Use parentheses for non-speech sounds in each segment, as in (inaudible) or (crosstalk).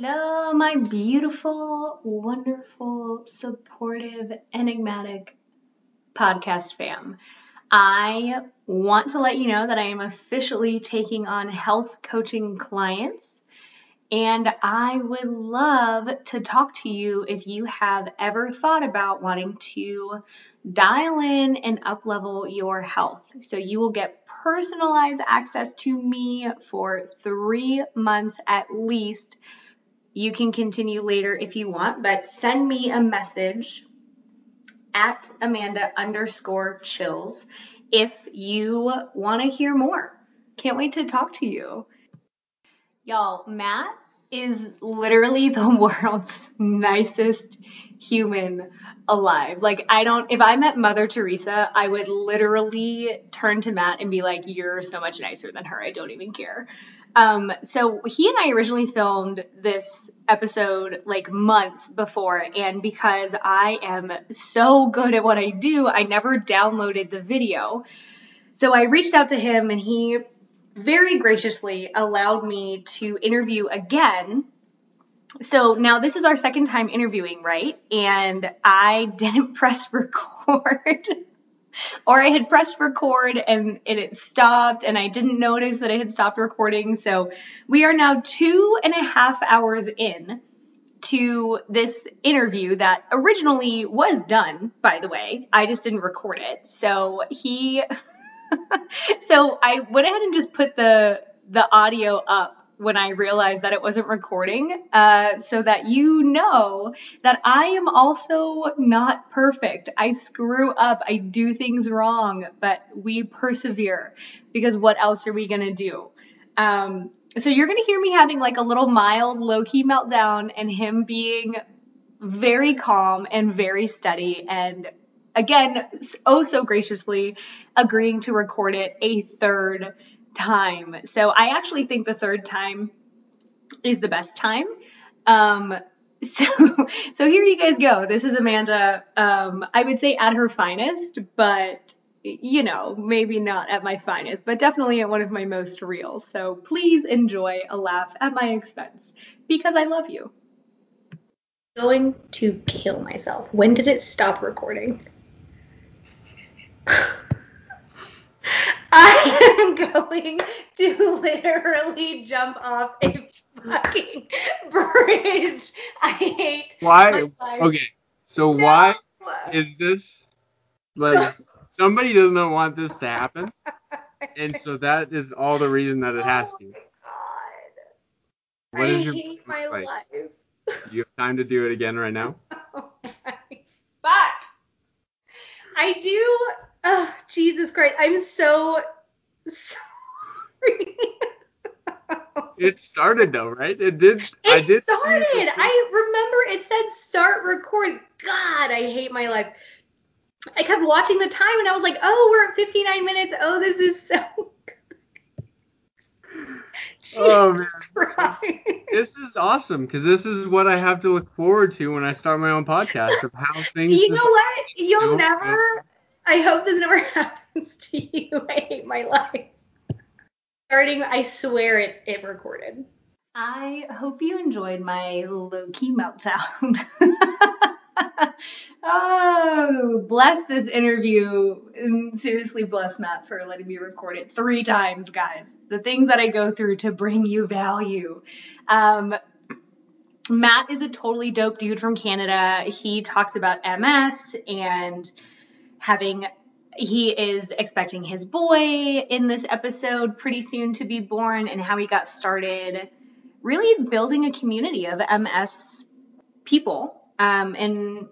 Hello, my beautiful, wonderful, supportive, enigmatic podcast fam. I want to let you know that I am officially taking on health coaching clients and I would love to talk to you if you have ever thought about wanting to dial in and uplevel your health. So you will get personalized access to me for three months at least. You can continue later if you want, but send me a message at Amanda underscore chills if you want to hear more. Can't wait to talk to you. Y'all, Matt is literally the (laughs) world's nicest human alive. Like, I don't, if I met Mother Teresa, I would literally turn to Matt and be like, You're so much nicer than her. I don't even care. Um, so he and I originally filmed this episode like months before, and because I am so good at what I do, I never downloaded the video. So I reached out to him and he very graciously allowed me to interview again. So now this is our second time interviewing, right? And I (laughs) didn't press record. Or I had pressed record and, it stopped and I didn't notice that it had stopped recording. So we are now two and a half hours in to this interview that originally was done, by the way. I just didn't record it. So he (laughs) so I went ahead and just put the the audio up when I realized that it wasn't recording, uh, so that you know that I am also not perfect. I screw up, I do things wrong, but we persevere because what else are we gonna do? Um, so you're gonna hear me having like a little mild, low key meltdown, and him being very calm and very steady and again, oh so graciously agreeing to record it a third time. So I actually think the third time is the best time. Um, (laughs) so, so here you guys go. This is Amanda. Um, I would say at her finest, but you know, maybe not at my finest, but definitely at one of my most real. So please enjoy a laugh at my expense because I love you. Going to kill myself. When did it stop recording? (laughs) I am going to literally jump off a fucking bridge. I hate why. Okay, so no. why is this like (laughs) somebody does not want this to happen, and so (laughs) that is all the reason that it has to. Oh my god. What I is your hate my like? life. You have time to do it again right now. (laughs) Oh my fuck. I do Oh, Jesus Christ. I'm so sorry. it started though, right? It did. It I did started. I remember it said start record. God, I hate my life. I kept watching the time and I was like, oh, we're at 59 minutes. Oh, this is so oh man, Christ. this is awesome because this is what I have to look forward to when I start my own podcast of how things. You know what? You'll never. I hope this never (laughs) happens to you. I hate my life. Starting, I swear it, it recorded. I hope you enjoyed my low key meltdown. (laughs) oh, bless this interview. And seriously, bless Matt for letting me record it three times, guys. The things that I go through to bring you value. Um, Matt is a totally dope dude from Canada. He talks about MS and having he is expecting his boy in this episode pretty soon to be born and how he got started really building a community of MS people um, and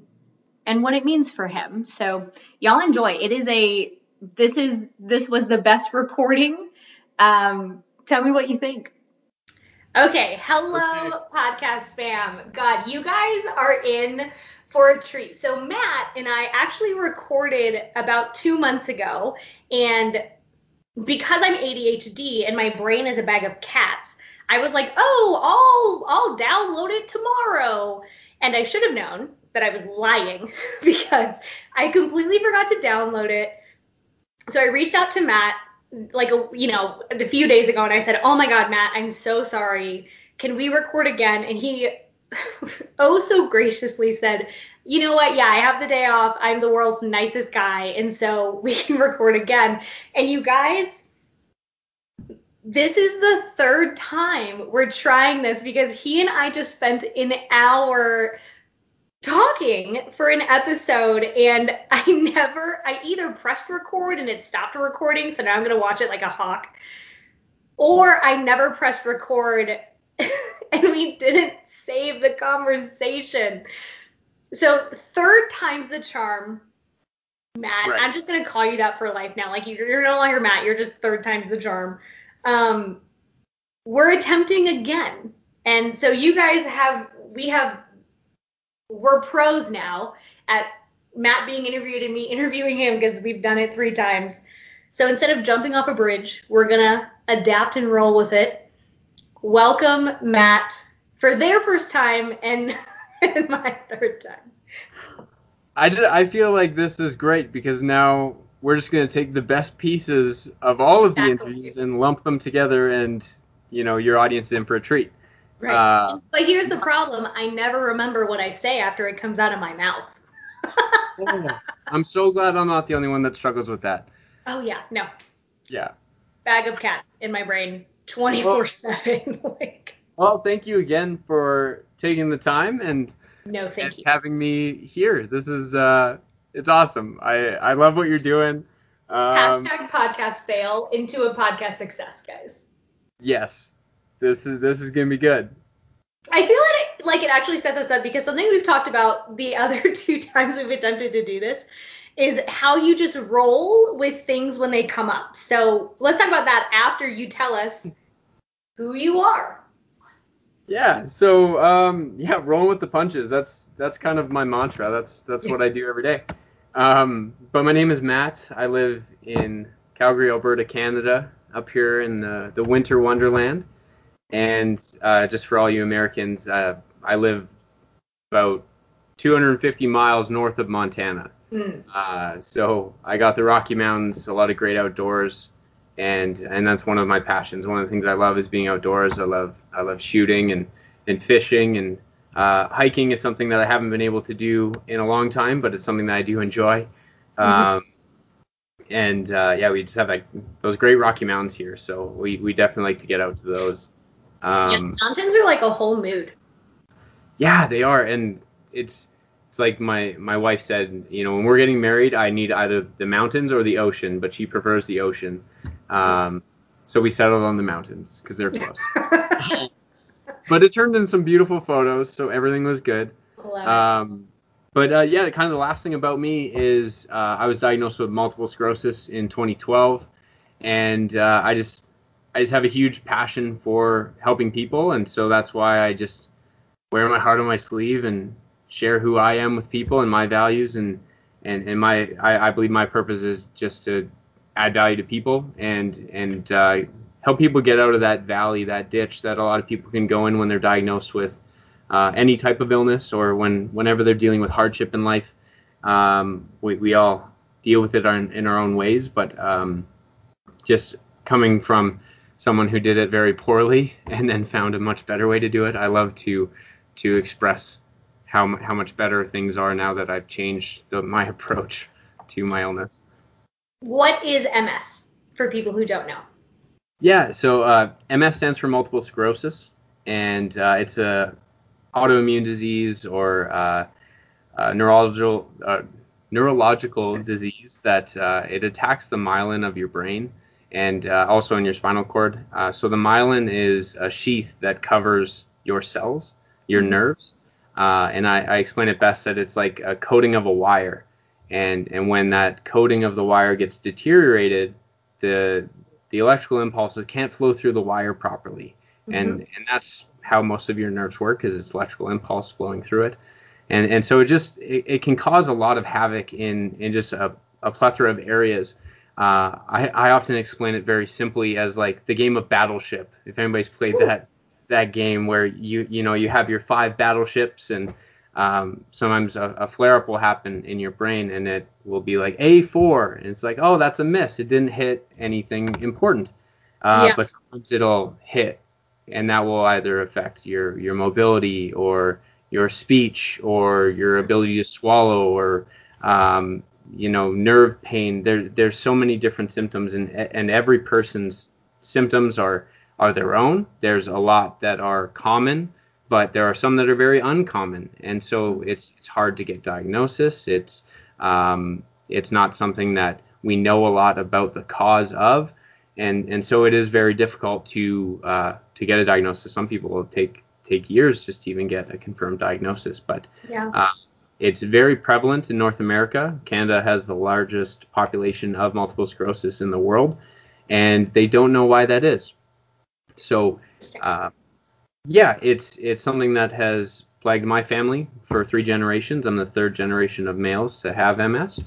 and what it means for him. So y'all enjoy. It is a this is this was the best recording. Um, tell me what you think. Okay, hello, Okay. podcast spam. God, you guys are in for a treat. So, Matt and I actually recorded about two months ago, and because I'm ADHD and my brain is a bag of cats, I was like, oh, I'll I'll download it tomorrow. And I should have known that I was lying (laughs) because I completely forgot to download it. So I reached out to Matt like a you know a few days ago and I said, "Oh my god, Matt, I'm so sorry. Can we record again?" And he (laughs) oh so graciously said, "You know what? Yeah, I have the day off. I'm the world's nicest guy, and so (laughs) we can record again." And you guys, this is the third time we're trying this because he and I just spent an hour talking for an episode and I (laughs) never I either pressed record and it stopped recording so now I'm going to watch it like a hawk or I never pressed record and we didn't save the conversation. So third time's the charm. Matt, Right. I'm just going to call you that for life now. Like you're, you're no longer Matt, you're just third time's the charm. Um we're attempting again. And so you guys have we have we're pros now at Matt being interviewed and me interviewing him because we've done it three times. So instead of jumping off a bridge, we're gonna adapt and roll with it. Welcome Matt for their first time and, (laughs) and my third time. I did, I feel like this is great because now we're just gonna take the best pieces of all of the interviews and lump them together, and you know your audience in for a treat. Right. Uh, but here's the problem: I never remember what I say after it comes out of my mouth. (laughs) Oh, I'm so glad I'm not the only one that struggles with that. oh yeah, no, Yeah. bag of cats in my brain, 24/7. (laughs) like, Well, thank you again for taking the time and, no, thank and you. having me here. This is uh, it's awesome. I I love what you're doing. Um, Hashtag podcast fail into a podcast success, guys. yes, this is this is gonna be good. I feel like it, like it actually sets us up because something we've talked about the (laughs) other two times we've attempted to do this is how you just roll with things when they come up. So let's talk about that after you tell us who you are. Yeah. So um, yeah, rolling with the punches. That's that's kind of my mantra. That's that's what I do every day. Um, but my name is Matt. I live in Calgary, Alberta, Canada, up here in the, the winter wonderland. And uh, just for all you Americans, uh, I live about 250 miles north of Montana. Hmm. Uh, so I got the Rocky Mountains, a lot of great outdoors, and and that's one of my passions. One of the things I love is being outdoors. I love I love shooting and and fishing and uh, hiking is something that I haven't been able to do in a long time, but it's something that I do enjoy. Um, and uh, yeah, we just have like those great Rocky Mountains here, so we, we definitely like to get out to those. Yeah, Um, mountains are like a whole mood. yeah, they are, and it's it's like my my wife said, you know, when we're getting married, I need either the mountains or the ocean, but she prefers the ocean. Um, so we settled on the mountains because they're close. (laughs) but it turned in some beautiful photos, so everything was good. Um, but uh, yeah, kind of the last thing about me is uh, I was diagnosed with multiple sclerosis in 2012, and uh, I just I just have a huge passion for helping people, and so that's why I just wear my heart on my sleeve and share who I am with people and my values and and and my I, I believe my purpose is just to add value to people and and uh, help people get out of that valley, that ditch that a lot of people can go in when they're diagnosed with uh, any type of illness or when whenever they're dealing with hardship in life. Um, we, we all deal with it in, in our own ways, but um, just coming from someone who did it very poorly (laughs) and then found a much better way to do it, I love to to express how how much better things are now that I've changed the, my (laughs) approach to my illness. what is MS for people who don't know? Yeah, so uh, MS stands for multiple sclerosis, and uh, it's a autoimmune disease or uh, uh, neurological uh, neurological disease that uh, it attacks the myelin of your brain and uh, also in your spinal cord. Uh, so the myelin is a sheath that covers your cells, your Mhm. nerves, uh, and I, I explain it best that it's like a coating of a wire, and and when that coating of the wire gets deteriorated, the the electrical impulses can't flow through the wire properly, mm-hmm. and and that's how most of your nerves work is it's electrical impulse flowing through it. And and so it just it, it can cause a lot of havoc in in just a, a plethora of areas. Uh, I, I often explain it very simply as like the game of battleship. If anybody's played Ooh. that that game where you you know you have your five battleships and um, sometimes a, a, flare up will happen in your brain and it will be like A4 and it's like oh that's a miss. It didn't hit anything important. Uh, yeah. but sometimes it'll hit and that will either affect your your mobility or your speech or your ability to swallow or um, you know nerve pain. There there's so many different symptoms and and every person's symptoms are are their own there's a lot that are common but there are some that are very uncommon and so it's it's hard to get diagnosis it's um, it's not something that we know a lot about the cause of and and so it is very difficult to uh, to get a diagnosis. Some people will take take years just to even get a confirmed diagnosis, but yeah. uh, it's very prevalent in North America. Canada has the largest population of multiple sclerosis in the world, and they don't know why that is. So, uh, yeah, it's it's something that has plagued my family for three generations. I'm the third generation of males to have MS,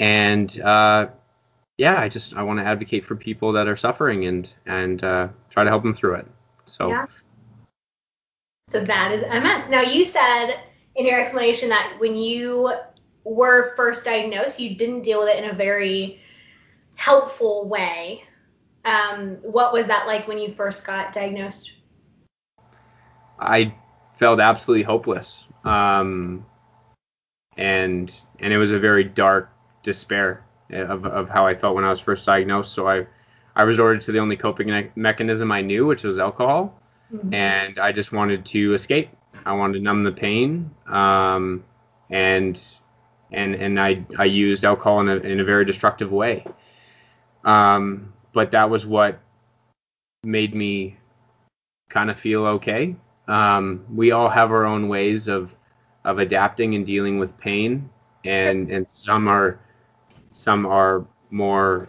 and uh, yeah, I just I want to advocate for people that are suffering and and uh, try to help them through it. So. Yeah. So that is MS. Now you said in your explanation that when you were first diagnosed, you didn't deal with it in a very helpful way. Um, what was that like when you first got diagnosed? I felt absolutely hopeless, um, and and it was a very dark despair of, of how I felt when I was first diagnosed. So I, I resorted to the only coping me- mechanism I knew, which was alcohol, mm-hmm. and I just wanted to escape. I wanted to numb the pain, um, and and and I I used alcohol in a in a very destructive way. Um, but that was what made me kind of feel okay. Um, we all have our own ways of of adapting and dealing with pain, and and some are some are more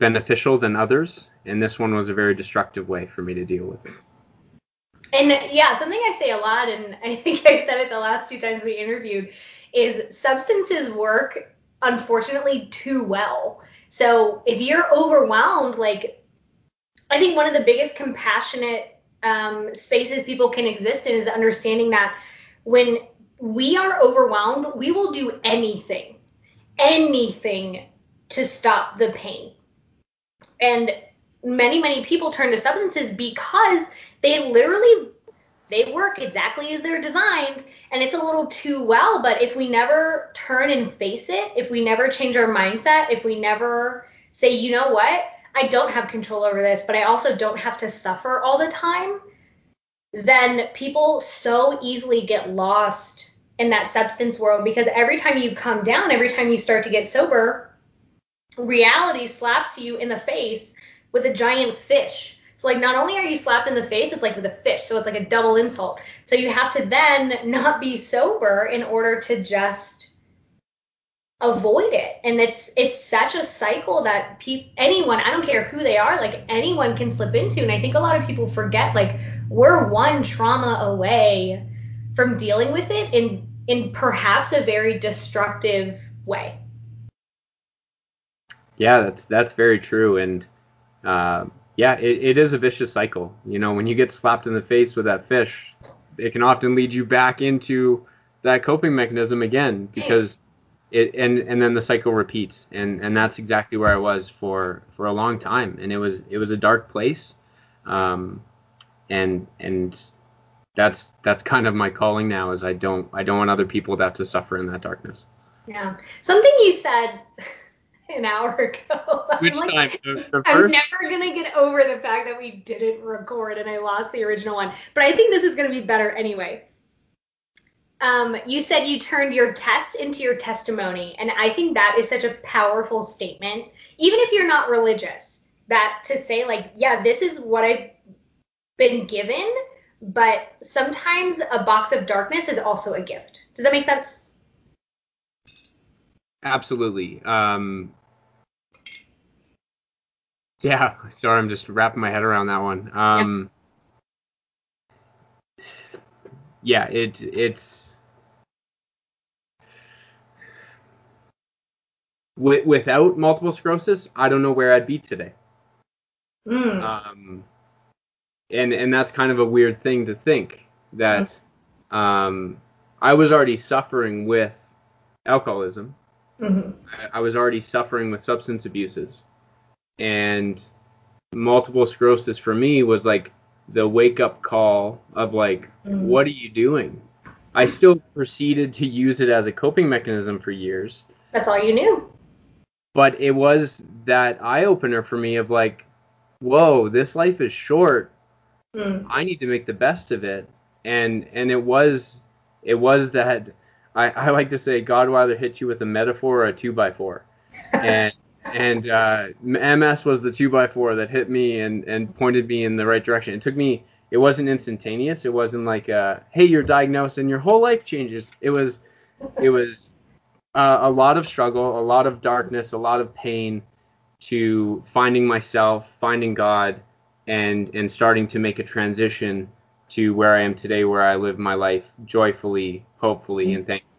beneficial than others, and this one was a very destructive way for me to deal with it. And yeah, something I say a lot, and I think (laughs) I said it the last two times we interviewed, is substances work unfortunately too well. So if you're overwhelmed, like I think one of the biggest compassionate um, spaces people can exist in is understanding that when we are overwhelmed, we will do anything anything to stop the pain. And many, many people turn to substances because they literally they work exactly as they're designed and it's a little too well but if we never turn and face it if we never change our mindset if we never say you know what i don't have control over this but i also don't have to suffer all the time then people so easily get lost in that substance world because every time you come down, every time you start to get sober, reality slaps you in the face with a giant fish. So like not only are you slapped in the face, it's like with a fish. So it's like a double insult. So you have to then not be sober in order to just avoid it. And it's it's such a cycle that pe- anyone, I don't care who they are, like anyone can slip into. And I think a lot of people forget like we're one trauma away from dealing with it in in perhaps a very destructive way. Yeah, that's that's very true, and uh, yeah, it, it is a vicious cycle. You know, when you get slapped in the face with that fish, it can often lead you back into that coping mechanism again because it and and then the cycle repeats, and and that's exactly where I was for for a long time, and it was it was a dark place, um, and and that's that's kind of my calling now is I don't I don't want other people to have to suffer in that darkness. Yeah. Something you said an hour ago. (laughs) Which like, time? The, the I'm never gonna get over the fact that we didn't record and I lost the original one. But I think this is gonna be better anyway. Um, you said you turned your test into your testimony, and I think that is such a powerful statement, even if you're not religious. That to say like, yeah, this is what I've been given, but sometimes a box of darkness is also a gift. Does that make sense? Absolutely. Um, yeah, sorry, I'm just wrapping my head around that one. Um, yeah, it it's wi- without multiple sclerosis, I don't know where I'd be today. Mm. Um, and and that's kind of a weird thing to think that um, I was already suffering with alcoholism. Hmm I, I was already suffering with substance abuses, and multiple sclerosis for me was like the wake up call of like, Mhm. what are you doing? I still proceeded to use it as a coping mechanism for years, That's all you knew. but it was that eye opener for me of like, whoa, this life is short. Mm. I need to make the best of it. And and it was it was that I, I like to say God will either hit you with a metaphor or a two by four. And (laughs) and uh, MS was the two by four that hit me and and pointed me in the right direction. It took me. It wasn't instantaneous. It wasn't like, uh, hey, you're diagnosed and your whole life changes. It was it was uh, a lot of struggle, a lot of darkness, a lot of pain to finding myself, finding God, and and starting to make a transition to where I am today, where I live my life joyfully, hopefully, mm-hmm. and thankfully.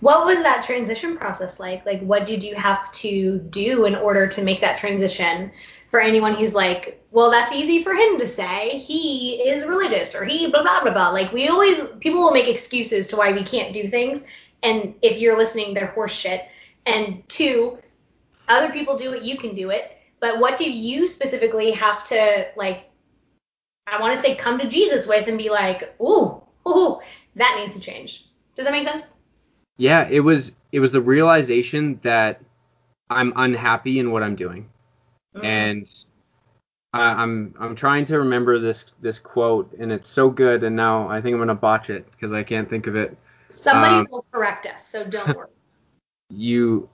What was that transition process like? Like, what did you have to do in order to make that transition? For anyone who's like, well, that's easy for him to say. He is religious or he blah blah blah blah. Like, we always people will make excuses to why we can't do things, and if you're listening, they're horseshit. And two, other people do it, you can do it. But what do you specifically have to like? I want to say come to Jesus with and be like, ooh, ooh, that needs to change. Does that make sense? Yeah, it was it was the realization that I'm unhappy in what I'm doing, Mm. and I, I'm I'm trying to remember this this quote, and it's so good, and now I think I'm gonna botch it because I can't think of it. Somebody Um, will correct us, so don't (laughs) worry. You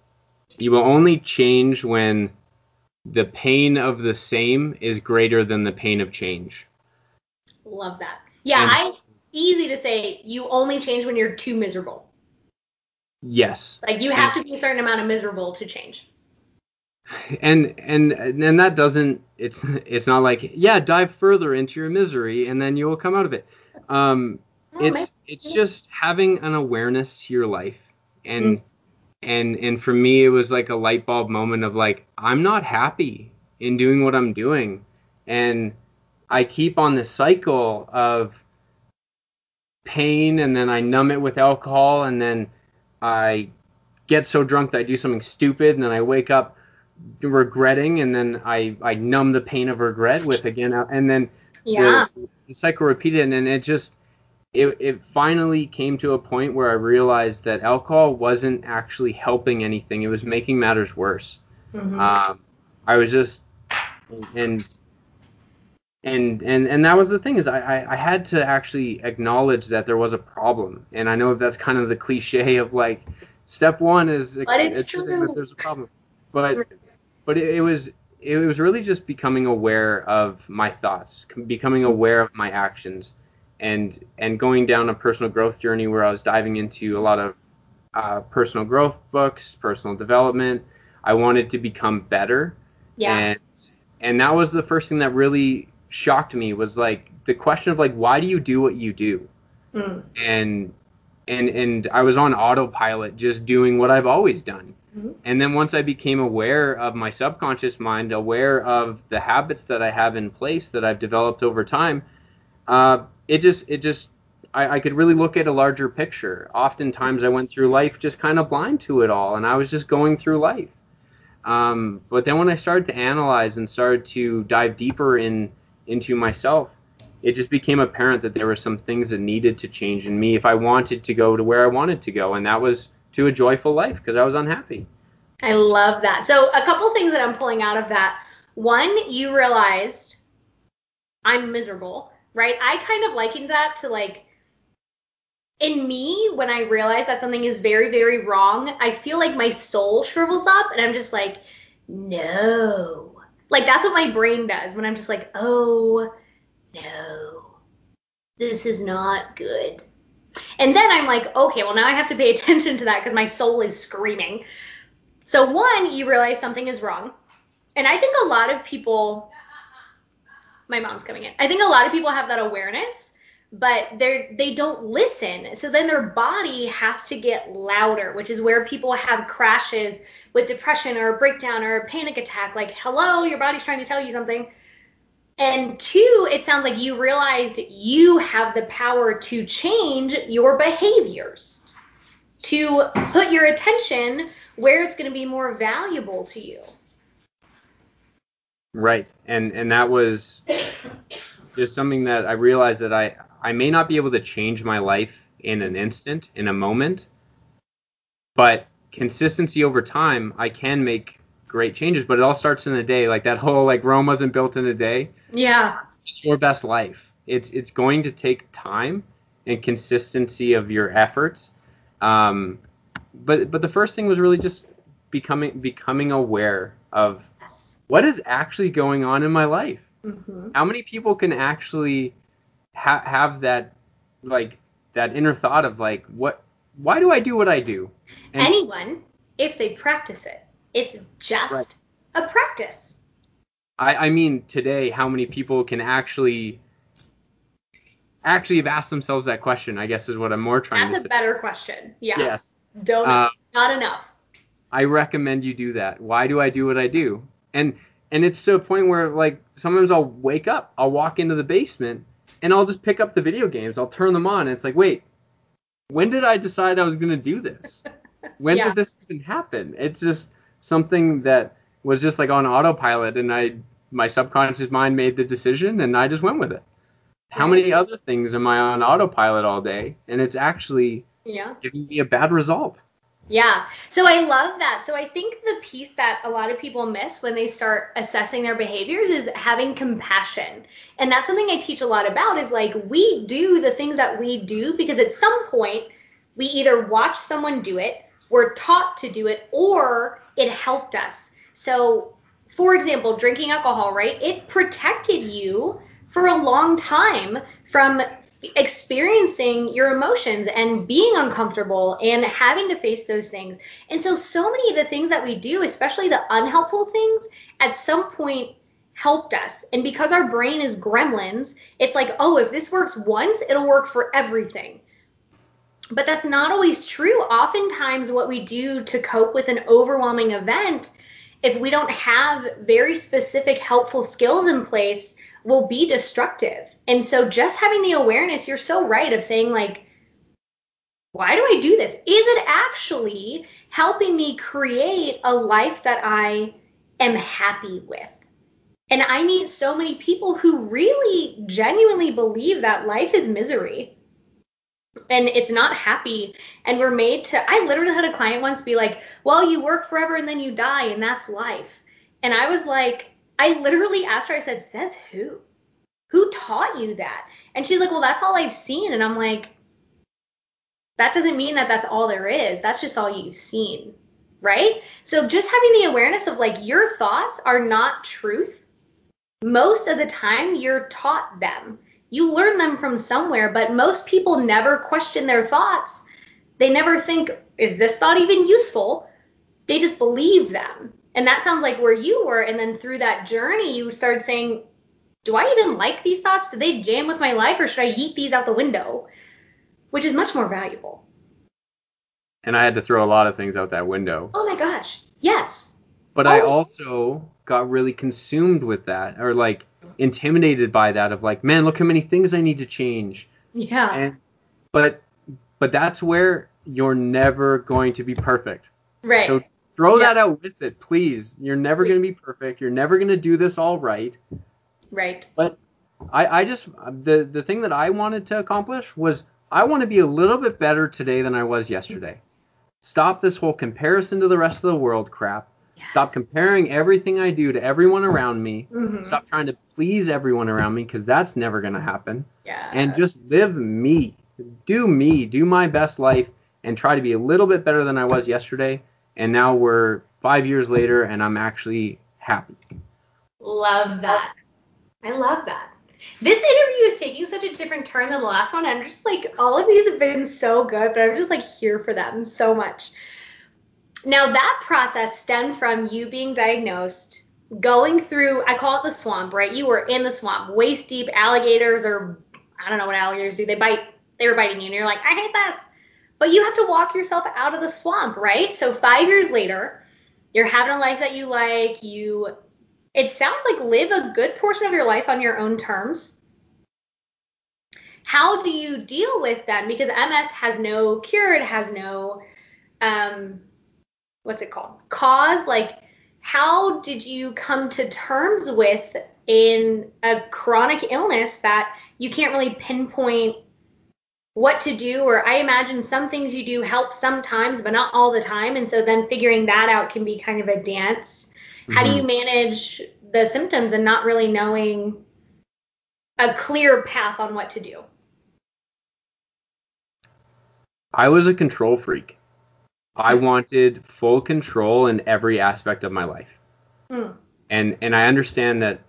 you will only change when the pain of the same is greater than the pain of change. Love that. Yeah, And- I easy to say you only change when you're too miserable. Yes. Like you have to be a certain amount of miserable to change. and and and that doesn't it's it's not like yeah dive further into your misery and then you will come out of it um Oh, it's maybe. it's just having an awareness to your life and and and for me it was like a light bulb moment of like i'm not happy in doing what i'm doing and i keep on this cycle of pain and then i numb it with alcohol and then i get so drunk that i do something stupid and then i wake up regretting and then i i numb the pain of regret with again and then Yeah. the, the cycle repeated and then it just it, it finally came to a point where I realized that alcohol wasn't actually helping anything. It was making matters worse. Mhm. Um, I was just and and and and that was the thing is I, I I had to actually acknowledge that there was a problem. And I know that's kind of the cliche of like step one is But it's true. there's a problem. But but it, it was it was really just becoming aware of my thoughts, becoming aware of my actions, and and going down a personal growth journey where I was diving into a lot of uh, personal growth books, personal development. I wanted to become better, yeah. and and that was the first thing that really shocked me was like the question of like why do you do what you do, Mm. and and and I was on autopilot just doing what I've always done. Mhm. And then once I became aware of my subconscious mind, aware of the habits that I have in place that I've developed over time, uh, it just it just I, I could really look at a larger picture. Oftentimes I went through life just kind of blind to it all, and I was just going through life. Um, but then when I started to analyze and started to dive deeper in into myself, it just became apparent that there were some things that needed to change in me if I wanted to go to where I wanted to go, and that was to a joyful life because I was unhappy. I love that. So a couple things that I'm pulling out of that. One, you realized I'm miserable, right? I kind of likened that to like in me when I realize that something is very, very wrong, I feel like my soul shrivels up and I'm just like, no. Like that's what my brain does when I'm just like, oh no, this is not good. And then I'm like, okay, well now I have to pay (laughs) attention to that because my soul is screaming. So one, you realize something is wrong. And I think a lot of people my mom's coming in. I think a lot of people have that awareness, but they're they don't listen. So then their body has to get louder which is where people have crashes with depression or a breakdown or a panic attack like hello your body's trying to tell you something. And two it sounds like you realized you have the power to change your behaviors to put your attention where it's going to be more valuable to you. Right and and that was just something that i realized that i I may not be able to change my life in an instant, in a moment, but consistency over time, I can make great changes. But it all starts in a day. Like that whole like Rome wasn't built in a day. Yeah. It's your best life. It's it's going to take time and consistency of your efforts. Um, but but the first thing was really just becoming becoming aware of what is actually going on in my life. Mm-hmm. How many people can actually ha- have that like that inner thought of like what why do I do what I do? And Anyone, if they practice it, it's just right. a practice. I, I mean today how many people can actually actually have asked themselves that question, I guess is what I'm more trying That's to. That's a better question. Yeah. Yes. Don't uh, not enough. I recommend you do that. Why do I do what I do? And and it's to a point where like sometimes I'll wake up, I'll walk into the basement and I'll just pick up the video games. I'll turn them on, and it's like, wait, when did I decide I was gonna do this? (laughs) When yeah. did this even happen? It's just something that was just like on autopilot, and I my subconscious mind made the decision, and I just went with it. How many other things am I on autopilot all day, and it's actually yeah. giving me a bad result? Yeah. So I love that. So I think the piece that a lot of people miss when they start assessing their behaviors is having compassion. And that's something I teach a lot about is like we do the things that we do because at some point we either watch someone do it, we're taught to do it, or it helped us. So for example, drinking alcohol, right? It protected you for a long time from experiencing your emotions and being uncomfortable and having to face those things. And so, so many of the things that we do, especially the unhelpful things, at some point helped us. And because our brain is gremlins, it's like, oh, if this works once, it'll work for everything. But that's not always true. Oftentimes, what we do to cope with an overwhelming event, if we don't have very specific helpful skills in place, will be destructive. And so just having the awareness, you're so right of saying like, why do I do this? Is it actually helping me create a life that I am happy with? And I meet so many people who really genuinely believe that life is misery and it's not happy. And we're made to, I literally had a client once be like, well, you work forever and then you die and that's life. And I was like, I literally asked her, I said, says who? Who taught you that? And she's like, well, that's all I've seen. And I'm like, that doesn't mean that that's all there is. That's just all you've seen. Right? So just having the awareness of like your thoughts are not truth. Most of the time, you're taught them. You learn them from somewhere, but most people never question their thoughts. They never think, is this thought even useful? They just believe them. And that sounds like where you were. And then through that journey, you started saying, do I even like these thoughts? Do they jam with my life or should I yeet these out the window? Which is much more valuable. And I had to throw a lot of things out that window. Oh my gosh. Yes. But I oh. also got really consumed with that or like intimidated by that of like, man, look how many things I need to change. Yeah. And but but that's where you're never going to be perfect. Right. So Throw yeah. that out with it, please. You're never going to be perfect. You're never going to do this all right. Right. But I, I just the the thing that I wanted to accomplish was I want to be a little bit better today than I was yesterday. Stop this whole comparison to the rest of the world crap. Yes. Stop comparing everything I do to everyone around me. Mm-hmm. Stop trying to please everyone around me because that's never going to happen. Yeah. And just live me. Do me. Do my best life and try to be a little bit better than I was yesterday and now we're five years later and I'm actually happy. Love that. I love that. This interview is taking such a different turn than the last one. I'm just like, all of these have been so good, but I'm just like here for them so much. Now, that process stemmed from you being diagnosed, going through, I call it the swamp, right? You were in the swamp, waist deep, alligators or I don't know what alligators do. They bite. They were biting you, and you're like, I hate this. But you have to walk yourself out of the swamp, right? So five years later, you're having a life that you like. You, it sounds like live a good portion of your life on your own terms. How do you deal with them? Because MS has no cure. It has no, um, what's it called? Cause. Like, how did you come to terms with in a chronic illness that you can't really pinpoint what to do or i imagine some things you do help sometimes but not all the time and so then figuring that out can be kind of a dance mm-hmm. how do you mm-hmm. manage the symptoms and not really knowing a clear path on what to do i was a control freak i wanted full control in every aspect of my life mm. and and i understand that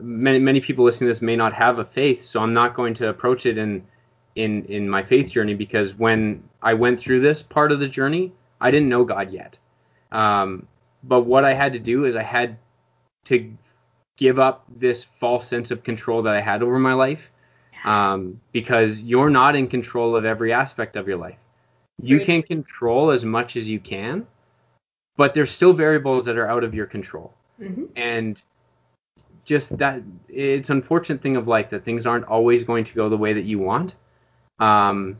many many people listening to this may not have a faith so i'm not going to approach it in in in my faith journey because when I went through this part of the journey, I didn't know God yet. Um, but what I had to do is I had to give up this false sense of control that I had over my life yes. um, because you're not in control of every aspect of your life. You can control as much as you can, but there's still variables that are out of your control. Mm-hmm. And just that it's unfortunate thing of life that things aren't always going to go the way that you want. Um,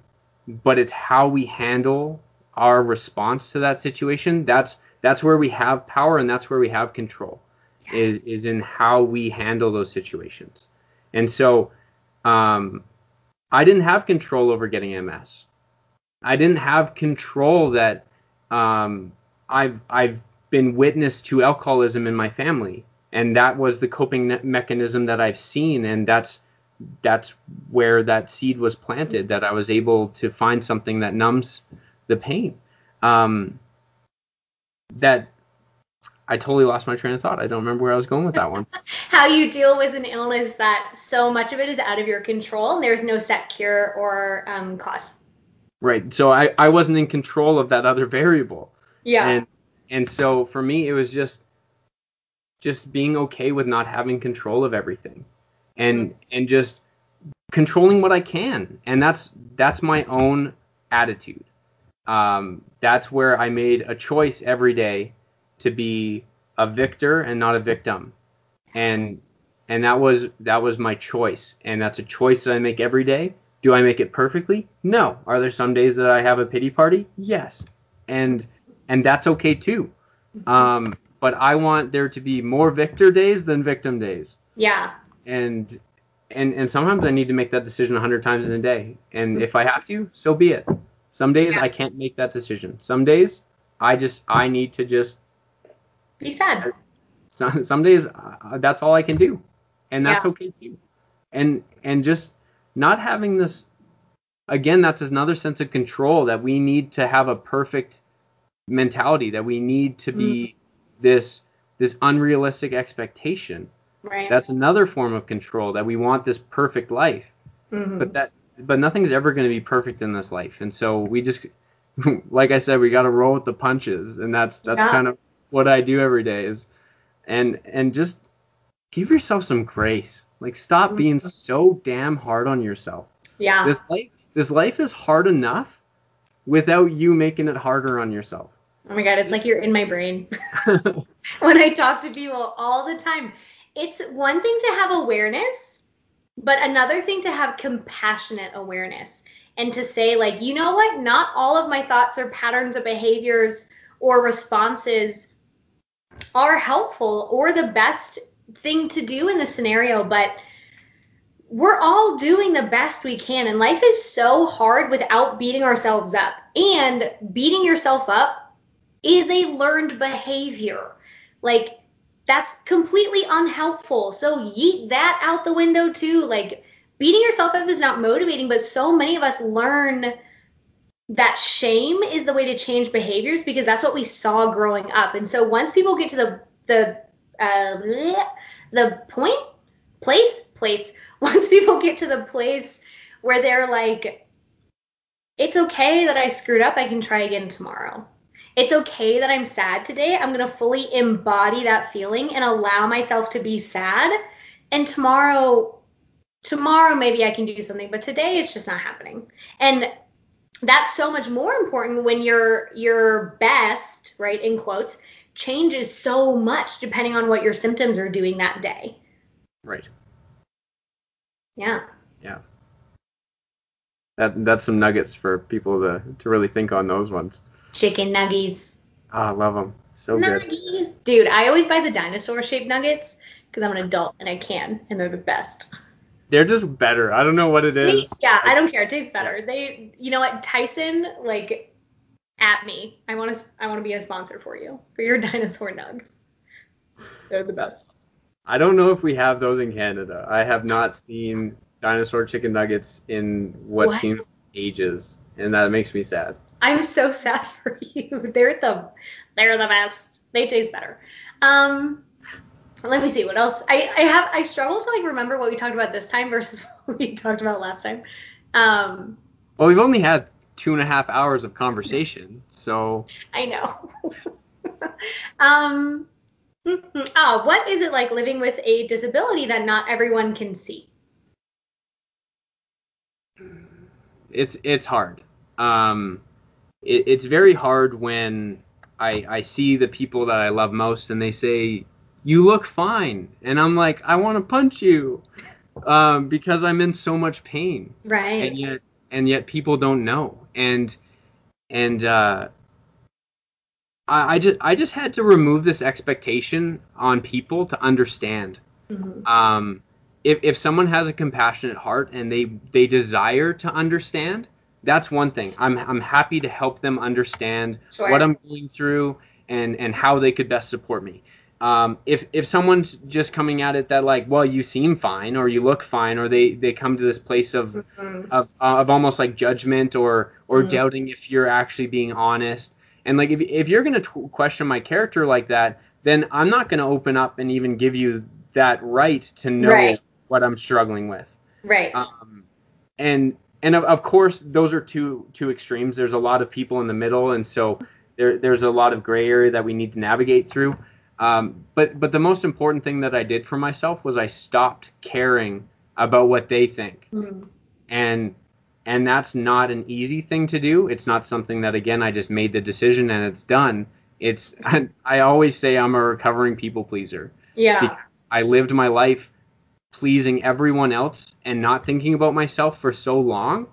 but it's how we handle our response to that situation. That's that's where we have power and that's where we have control. Yes. Is is in how we handle those situations. And so um, I didn't have control over getting MS. I didn't have control that um, I've I've been witness to alcoholism in my family, and that was the coping mechanism that I've seen, and that's that's where that seed was planted that I was able to find something that numbs the pain. Um, that I totally lost my train of thought. I don't remember where I was going with that one. (laughs) How you deal with an illness that so much of it is out of your control and there's no set cure or um, cause. Right. So I, I wasn't in control of that other variable. Yeah. And and so for me it was just just being okay with not having control of everything and and just controlling what I can, and that's that's my own attitude. Um, that's where I made a choice every day to be a victor and not a victim, and and that was that was my choice, and that's a choice that I make every day. Do I make it perfectly? No. Are there some days that I have a pity party? Yes, and and that's okay too. Um, but I want there to be more victor days than victim days. Yeah and and and sometimes I need to make that decision a hundred times in a day. And if I have to, so be it. Some days yeah. I can't make that decision. Some days I just I need to just be sad. Some, some days uh, that's all I can do, and that's yeah. okay too. And and just not having this again, that's another sense of control that we need to have a perfect mentality. That we need to be mm. this this unrealistic expectation Right. That's another form of control that we want this perfect life. Mm-hmm. But that but nothing's ever going to be perfect in this life. And so we just (laughs) like I said we got to roll with the punches and that's that's yeah. kind of what I do every day is and and just give yourself some grace. Like stop mm-hmm. being so damn hard on yourself. Yeah. This life this life is hard enough without you making it harder on yourself. Oh my god, it's like you're in my brain. (laughs) (laughs) when I talk to people all the time it's one thing to have awareness, but another thing to have compassionate awareness and to say, like, you know what? Not all of my thoughts or patterns of behaviors or responses are helpful or the best thing to do in the scenario, but we're all doing the best we can. And life is so hard without beating ourselves up. And beating yourself up is a learned behavior. Like, that's completely unhelpful. So yeet that out the window too. Like beating yourself up is not motivating, but so many of us learn that shame is the way to change behaviors because that's what we saw growing up. And so once people get to the the uh, the point place place (laughs) once people get to the place where they're like it's okay that I screwed up, I can try again tomorrow it's okay that I'm sad today. I'm going to fully embody that feeling and allow myself to be sad. And tomorrow, tomorrow maybe I can do something, but today it's just not happening. And that's so much more important when your your best, right, in quotes, changes so much depending on what your symptoms are doing that day. Right. Yeah. Yeah. That that's some nuggets for people to to really think on those ones. Chicken nuggets. Oh, ah, I love them. So nuggets. good. Dude, I always buy the dinosaur shaped nuggets because I'm an adult and I can, and they're the best. They're just better. I don't know what it is. Yeah, I don't care. It tastes better. They, you know what, Tyson, like, at me. I want to, I want to be a sponsor for you for your (laughs) dinosaur nugs. They're the best. I don't know if we have those in Canada. I have not seen dinosaur chicken nuggets in what, what? seems ages, and that makes me sad. I'm so sad (laughs) for you. They're the, they're the best. They taste better. Um, let me see what else. I, I have I struggle to like remember what we talked about this time versus (laughs) what we talked about last time. Um, well, we've only had two and a half hours of conversation, so. I know. (laughs) um, oh, what is it like living with a disability that not everyone can see? It's it's hard. Um, it, it's very hard when I I see the people that I love most and they say you look fine. And I'm like, I want to punch you um, because I'm in so much pain. Right. And yet, and yet people don't know. And, and, uh, I, I just, I just had to remove this expectation on people to understand. Mm-hmm. Um, if, if someone has a compassionate heart and they, they desire to understand, that's one thing. I'm, I'm happy to help them understand sure. what I'm going through and, and how they could best support me um, if if someone's just coming at it that like, well, you seem fine or you look fine, or they they come to this place of mm-hmm. of, of almost like judgment or or mm-hmm. doubting if you're actually being honest, and like if if you're gonna t- question my character like that, then I'm not gonna open up and even give you that right to know right. what I'm struggling with. Right. Um, and and of, of course those are two two extremes. There's a lot of people in the middle, and so there there's a lot of gray area that we need to navigate through. Um, but but the most important thing that I did for myself was I stopped caring about what they think, mm. and and that's not an easy thing to do. It's not something that again I just made the decision and it's done. It's (laughs) I, I always say I'm a recovering people pleaser. Yeah. I lived my life pleasing everyone else and not thinking about myself for so long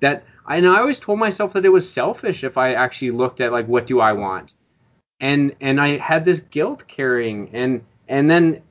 that I, and I always told myself that it was selfish if I actually looked at like what do I want? And and I had this guilt carrying and and then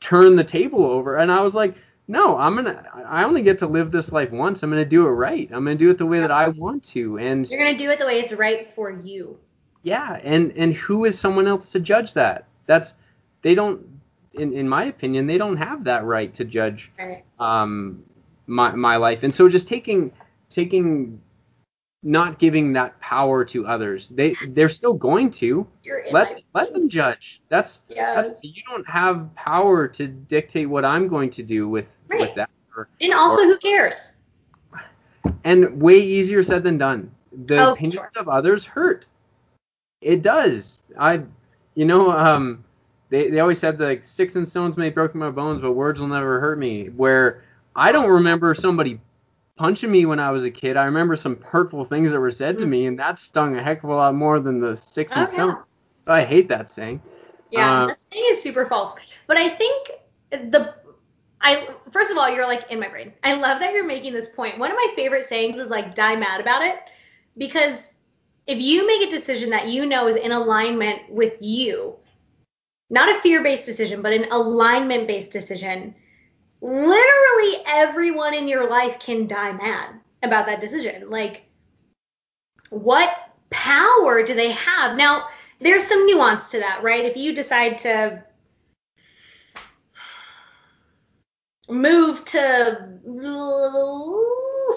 turn the table over and I was like no I'm gonna I only get to live this life once. I'm gonna do it right. I'm gonna do it the way that I want to. And you're gonna do it the way it's right for you. Yeah and and who is someone else to judge that? That's they don't in in my opinion they don't have that right to judge right. um my my life and so just taking taking not giving that power to others. They they're still going to (laughs) let let them judge. That's yes. that's you don't have power to dictate what I'm going to do with right. with that. Or, and also, or, who cares? And way easier said than done. The oh, opinions sure. of others hurt. It does. I, you know, um, they they always said like sticks and stones may break my bones, but words will never hurt me. Where I don't remember somebody punching me when I was a kid. I remember some hurtful things that were said to mm. me, and that stung a heck of a lot more than the sticks and oh, stones. Yeah. So I hate that saying. Yeah, uh, that saying is super false. But I think the I first of all, you're like in my brain. I love that you're making this point. One of my favorite sayings is like die mad about it because if you make a decision that you know is in alignment with you, not a fear-based decision, but an alignment-based decision, literally everyone in your life can die mad about that decision. Like, what power do they have? Now, there's some nuance to that, right? If you decide to move to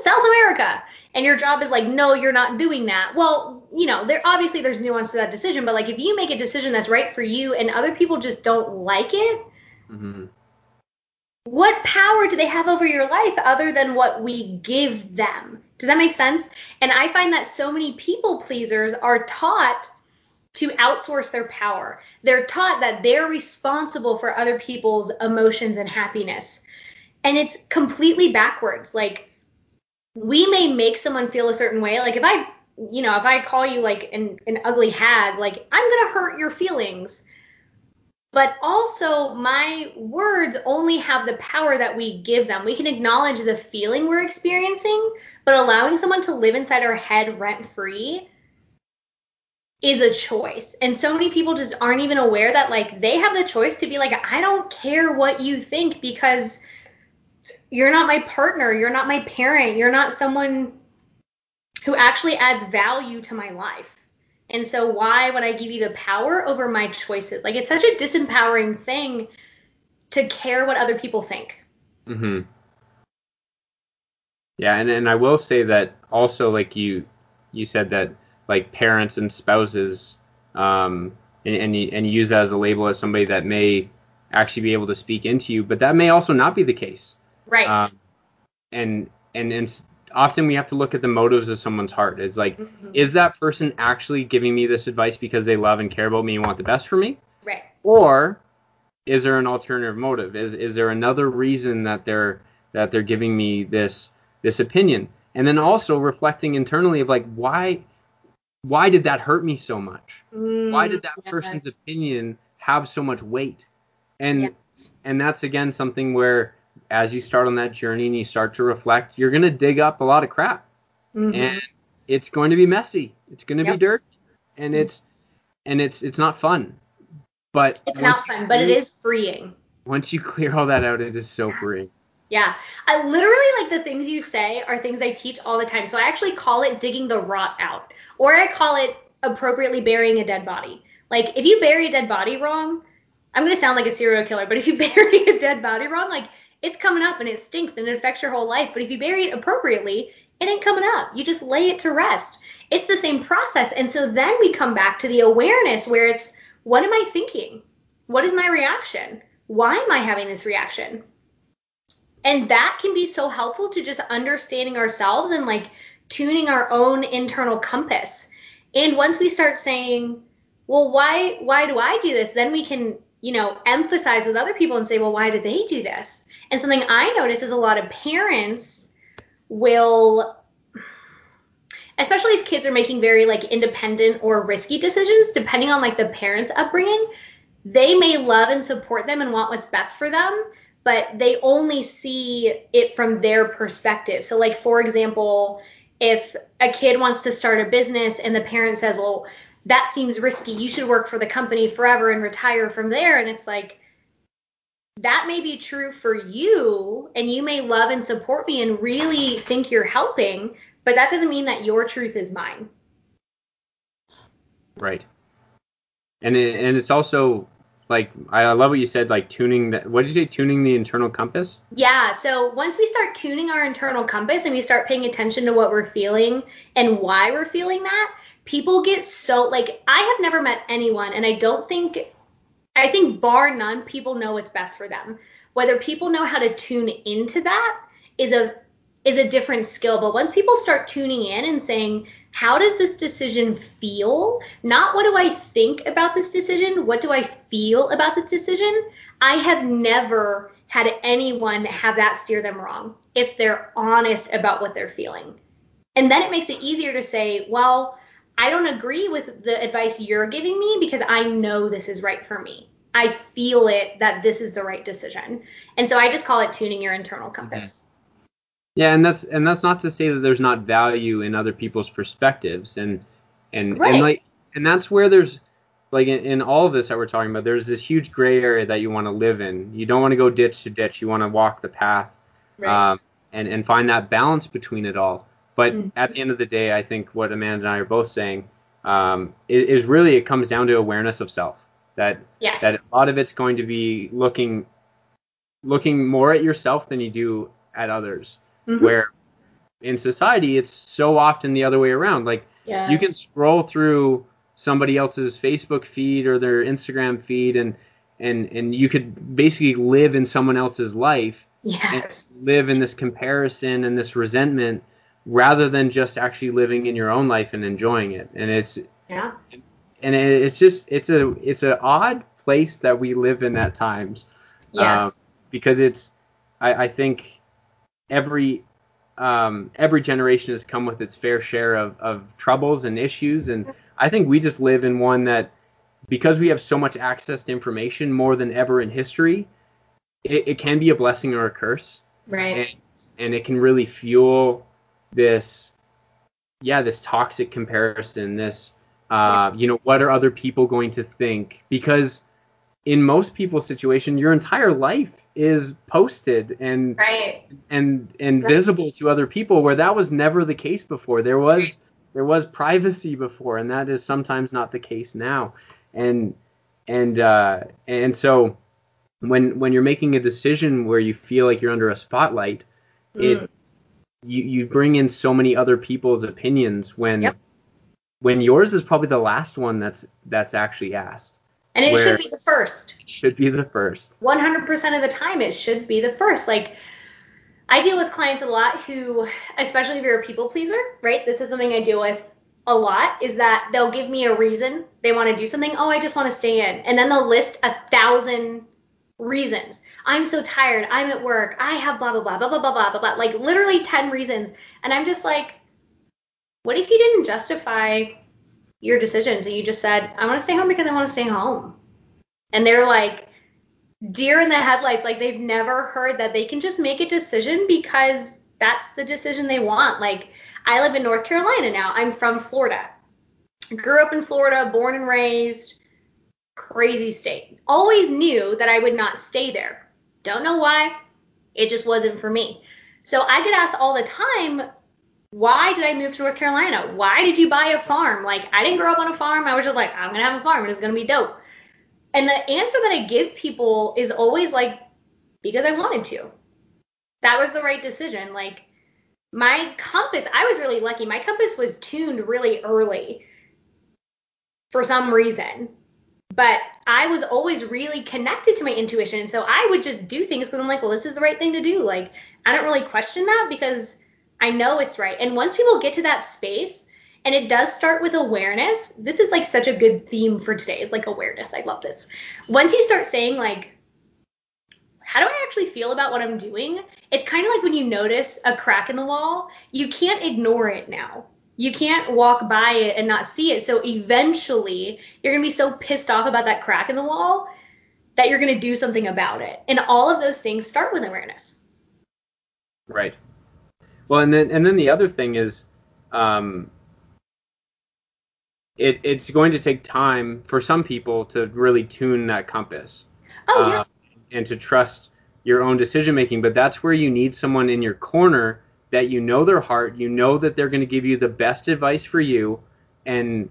South America and your job is like, no, you're not doing that. Well, you know, there obviously there's nuance to that decision, but like if you make a decision that's right for you and other people just don't like it, mm-hmm what power do they have over your life other than what we give them? Does that make sense? And I find that so many people pleasers are taught to outsource their power. They're taught that they're responsible for other people's emotions and happiness. And it's completely backwards. Like we may make someone feel a certain way. Like if I, you know, if I call you like an, an ugly hag, like I'm going to hurt your feelings. But also, my words only have the power that we give them. We can acknowledge the feeling we're experiencing, but allowing someone to live inside our head rent free is a choice. And so many people just aren't even aware that like they have the choice to be like I don't care what you think because you're not my partner, you're not my parent, you're not someone who actually adds value to my life. And so why would I give you the power over my choices? Like it's such a disempowering thing to care what other people think. Mm-hmm. Yeah, and and I will say that also like you you said that like parents and spouses um and and you, and you use that as a label as somebody that may actually be able to speak into you, but that may also not be the case. Right. Um, and and and often we have to look at the motives of someone's heart. It's like, Mhm. is that person actually giving me this advice because they love and care about me and want the best for me, right. or is there an alternative motive? Is is there another reason that they're that they're giving me this this opinion? And then also reflecting internally of like why why did that hurt me so much? Why did that Mm, person's opinion have so much weight? And Yes. and that's again something where as you start on that journey and you start to reflect, you're gonna dig up a lot of crap, Mhm. and it's going to be messy. It's going to be dirt, and it's and it's it's not fun. But it's not you fun, but it is freeing. Once you clear all that out, it is so freeing. Yeah. I literally like the things you say are things I teach all the time. So I actually call it digging the rot out, or I call it appropriately burying a dead body. Like if you bury a dead body wrong, I'm going to sound like a serial killer, but if you (laughs) bury a dead body wrong, like it's coming up and it stinks and it affects your whole life. But if you bury it appropriately, it ain't coming up. You just lay it to rest. It's the same process. And so then we come back to the awareness where it's what am I thinking? What is my reaction? Why am I having this reaction? And that can be so helpful to just understanding ourselves and like tuning our own internal compass. And once we start saying, well, why why do I do this? Then we can, you know, emphasize with other people and say, well, why do they do this? And something I notice is a lot of parents will especially if kids are making very like independent or risky decisions depending on like the parents upbringing they may love and support them and want what's best for them but they only see it from their perspective. So like for example if a kid wants to start a business and the parent says well that seems risky. You should work for the company forever and retire from there. And it's like that may be true for you and you may love and support me and really think you're helping but that doesn't mean that your truth is mine Right. And it, and it's also like I love what you said, like tuning that. What did you say? Tuning the internal compass. Yeah, so once we start tuning our internal compass and we start paying attention to what we're feeling and why we're feeling that, people get so like I have never met anyone and I don't think I think bar none people know what's best for them. Whether people know how to tune into that is a is a different skill, but once people start tuning in and saying, how does this decision feel? Not what do I think about this decision? What do I feel about this decision? I have never had anyone have that steer them wrong if they're honest about what they're feeling. And then it makes it easier to say, well, I don't agree with the advice you're giving me because I know this is right for me. I feel it that this is the right decision. And so I just call it tuning your internal compass. Yeah, and that's and that's not to say that there's not value in other people's perspectives, and and Right. and like and that's where there's like in, in all of this that we're talking about, there's this huge gray area that you want to live in. You don't want to go ditch to ditch. You want to walk the path, Right. um, and and find that balance between it all. But Mhm. at the end of the day, I think what Amanda and I are both saying um, is, is really it comes down to awareness of self. That yes. that a lot of it's going to be looking looking more at yourself than you do at others Mhm. where in society it's so often the other way around like yes. you can scroll through somebody else's facebook feed or their instagram feed and and and you could basically live in someone else's life yes. and live in this comparison and this resentment rather than just actually living in your own life and enjoying it and it's Yeah. And it's just it's a it's an odd place that we live in at times Yes. um, because it's I, I think every um, every generation has come with its fair share of, of troubles and issues, and I think we just live in one that because we have so much access to information more than ever in history, it, it can be a blessing or a curse. Right. And, and it can really fuel this, yeah, this toxic comparison, this, uh, you know, what are other people going to think? Because in most people's situation, your entire life is posted and right. and and right. visible to other people, where that was never the case before. There was there was privacy before, and that is sometimes not the case now. And and uh, and so when when you're making a decision where you feel like you're under a spotlight, mm. it you you bring in so many other people's opinions when yep. When yours is probably the last one that's that's actually asked. And it should be the first. Should be the first. 100% of the time, it should be the first. Like, I deal with clients a lot who, especially if you're a people pleaser, right? This is something I deal with a lot is that they'll give me a reason they want to do something. Oh, I just want to stay in. And then they'll list a thousand reasons. I'm so tired. I'm at work. I have blah, blah, blah, blah, blah, blah, blah, blah, blah. Like literally 10 reasons. And I'm just like, what if you didn't justify your decisions So you just said, I want to stay home because I want to stay home. And they're like, deer in the headlights. Like they've never heard that they can just make a decision because that's the decision they want. Like I live in North Carolina now. I'm from Florida. Grew up in Florida, born and raised crazy state. Always knew that I would not stay there. Don't know why. It just wasn't for me. So I get asked all the time, why did I move to North Carolina? Why did you buy a farm? Like, I didn't grow up on a farm. I was just like, I'm going to have a farm and it's going to be dope. And the answer that I give people is always like, because I wanted to. That was the right decision. Like, my compass, I was really lucky. My compass was tuned really early for some reason but I was always really connected to my intuition. And so I would just do things because I'm like, well, this is the right thing to do. Like, I don't really question that because I know it's right. And once people get to that space, and it does start with awareness, this is like such a good theme for today is like awareness. I love this. Once you start saying, like, how do I actually feel about what I'm doing? It's kind of like when you notice a crack in the wall, you can't ignore it now you can't walk by it and not see it. So eventually, you're going to be so pissed off about that crack in the wall that you're going to do something about it. And all of those things start with awareness. Right. Well, and then and then the other thing is, um, it it's going to take time for some people to really tune that compass. Oh yeah. Uh, and to trust your own decision making, but that's where you need someone in your corner that you know their heart, you know that they're going to give you the best advice for you, and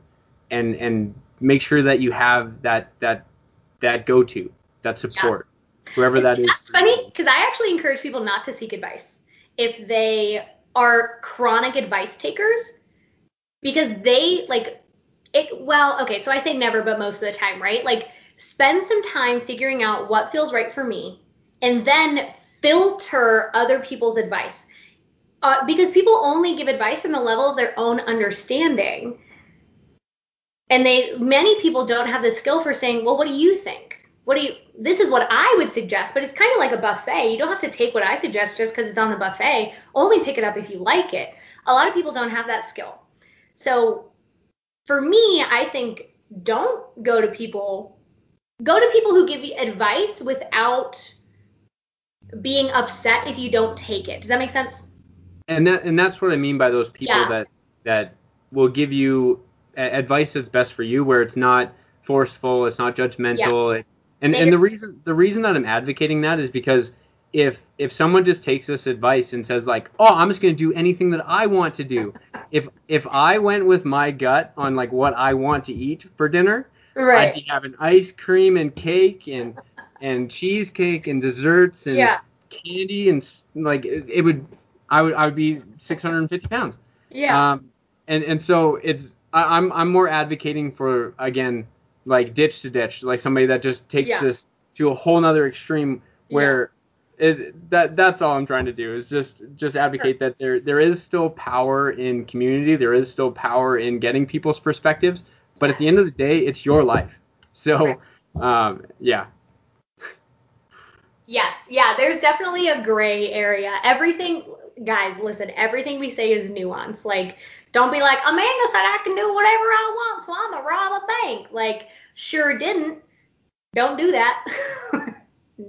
and and make sure that you have that that that go to that support, yeah. whoever that is. That's funny because I actually encourage people not to seek advice if they are chronic advice takers because they like it. Well, okay, so I say never, but most of the time, right? Like spend some time figuring out what feels right for me, and then filter other people's advice uh, because people only give advice from the level of their own understanding and they many people don't have the skill for saying well what do you think what do you this is what i would suggest but it's kind of like a buffet. You don't have to take what i suggest just because it's on the buffet. Only pick it up if you like it. A lot of people don't have that skill. So for me i think don't go to people go to people who give you advice without being upset if you don't take it. Does that make sense? And that and that's what I mean by those people yeah. that that will give you advice that's best for you, where it's not forceful, it's not judgmental, yeah. And and the reason the reason that I'm advocating that is because if if someone just takes this advice and says like, oh, I'm just gonna do anything that I want to do, (laughs) if if I went with my gut on like what I want to eat for dinner, right. I'd be having ice cream and cake and and cheesecake and desserts and yeah. candy and like it, it would I would I would be 650 pounds. Yeah. Um, and and so it's I, I'm I'm more advocating for again like ditch to ditch, like somebody that just takes yeah. this to a whole nother extreme where yeah. it that that's all I'm trying to do is just just advocate sure. that there there is still power in community, there is still power in getting people's perspectives, but yes. at the end of the day, it's your life. So, right. um, yeah. Yes, yeah, there's definitely a gray area. Everything, guys, listen, everything we say is nuance. Like, don't be like, Amanda said I can do whatever I want, so I'm gonna rob a bank. Like, sure didn't. Don't do that. (laughs)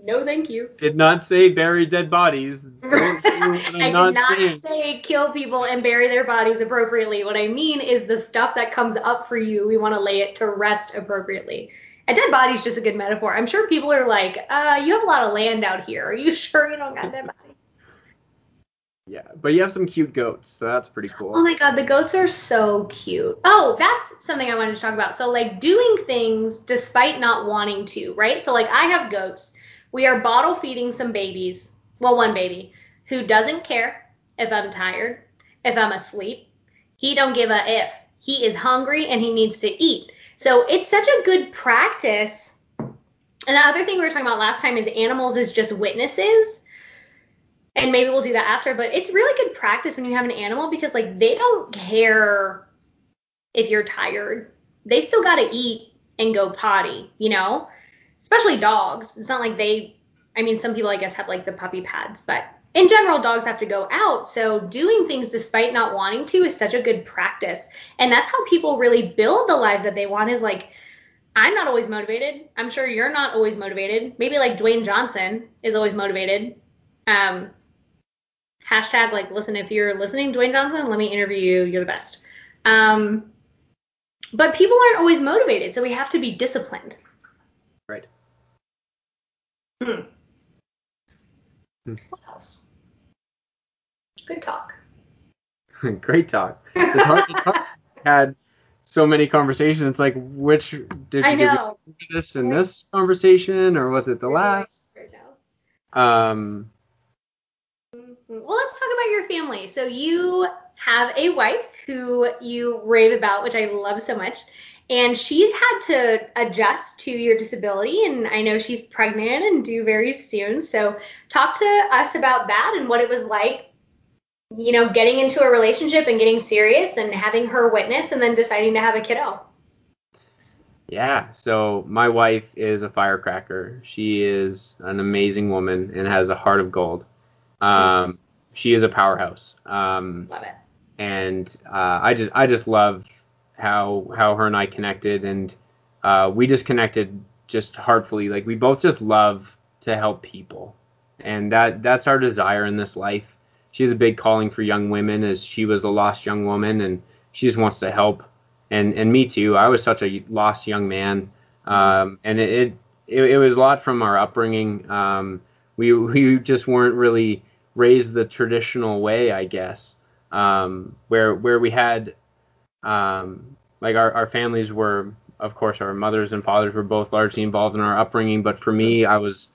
no, thank you. Did not say bury dead bodies. (laughs) I'm did not say kill people and bury their bodies appropriately. What I mean is the stuff that comes up for you, we want to lay it to rest appropriately. A dead body is just a good metaphor. I'm sure people are like, uh, you have a lot of land out here. Are you (laughs) sure you don't got dead bodies? Yeah, but you have some cute goats, so that's pretty cool. Oh my god, the goats are so cute. Oh, that's something I wanted to talk about. So like doing things despite not wanting to, right? So like I have goats. We are bottle feeding some babies. Well, one baby who doesn't care if I'm tired, if I'm asleep. He don't give a if. He is hungry and he needs to eat. So it's such a good practice. And the other thing we were talking about last time is animals is just witnesses and maybe we'll do that after but it's really good practice when you have an animal because like they don't care if you're tired. They still got to eat and go potty you know? Especially dogs. It's not like they i mean some people i guess have like the puppy pads but in general dogs have to go out. So doing things despite not wanting to is such a good practice. And that's how people really build the lives that they want is like i'm not always motivated. I'm sure you're not always motivated. Maybe like dwayne johnson is always motivated. Um, hashtag like listen if you're listening dwayne johnson let me interview you you're the best um, but people aren't always motivated so we have to be disciplined Right. Hmm. Hmm. what else good talk (laughs) Great talk. It's hard, it's (laughs) hard. Had so many conversations. It's like, which did i you know this in this conversation, or was it the last? Right now. Um. Well, let's talk about your family. So you have a wife who you rave about, which I love so much, and she's had to adjust to your disability, and I know she's pregnant and due very soon. So talk to us about that and what it was like, you know, getting into a relationship and getting serious and having her witness and then deciding to have a kiddo. yeah. So my wife is a firecracker. She is an amazing woman and has a heart of gold. Um, she is a powerhouse. Um, Love it. and uh, I just I just love how how her and I connected, and uh, we just connected just heartfully. Like we both just love to help people, and that that's our desire in this life. She has a big calling for young women, as she was a lost young woman, and she just wants to help. And and me too. I was such a lost young man, um, and it, it it it was a lot from our upbringing. Um, we we just weren't really raised the traditional way, I guess um, where where we had um, like our, our families were of course our mothers and fathers were both largely involved in our upbringing but for me I was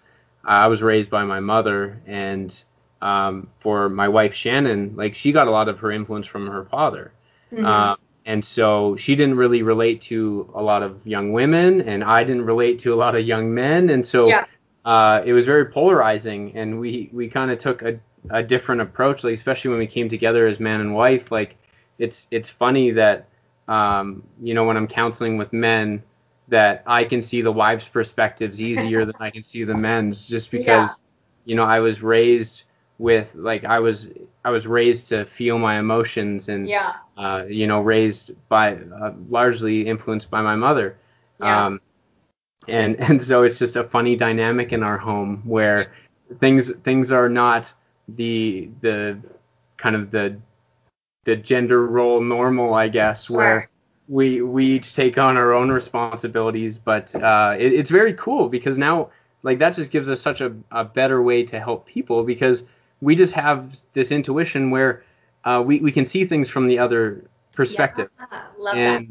I was raised by my mother and um, for my wife Shannon like she got a lot of her influence from her father Mhm. um, and so she didn't really relate to a lot of young women and I didn't relate to a lot of young men and so Yeah. Uh, it was very polarizing and we we kind of took a, a different approach like especially when we came together as man and wife like it's it's funny that um, you know when I'm counseling with men that I can see the wives' perspectives easier than I can see the men's just because Yeah. you know I was raised with like I was I was raised to feel my emotions and Yeah. uh, you know raised by uh, largely influenced by my mother Yeah. um, and (laughs) and so it's just a funny dynamic in our home where things things are not the the kind of the the gender role normal I guess Sure. where we we each take on our own responsibilities but uh, it, it's very cool because now like that just gives us such a, a better way to help people because we just have this intuition where uh, we, we can see things from the other perspective Yeah. Love that.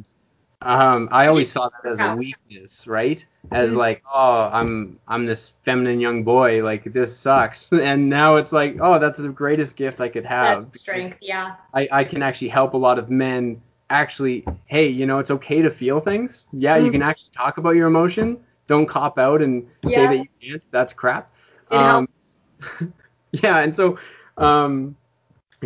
Um, I always saw that as a weakness, right? As Mhm. like, oh, I'm I'm this feminine young boy, like this sucks. (laughs) And now it's like, oh, that's the greatest gift I could have. That strength. Yeah. I, I can actually help a lot of men actually, hey, you know, it's okay to feel things. Yeah, you Mhm. can actually talk about your emotion. Don't cop out and say that you can't. That's crap. It Um, helps. (laughs) yeah, and so um,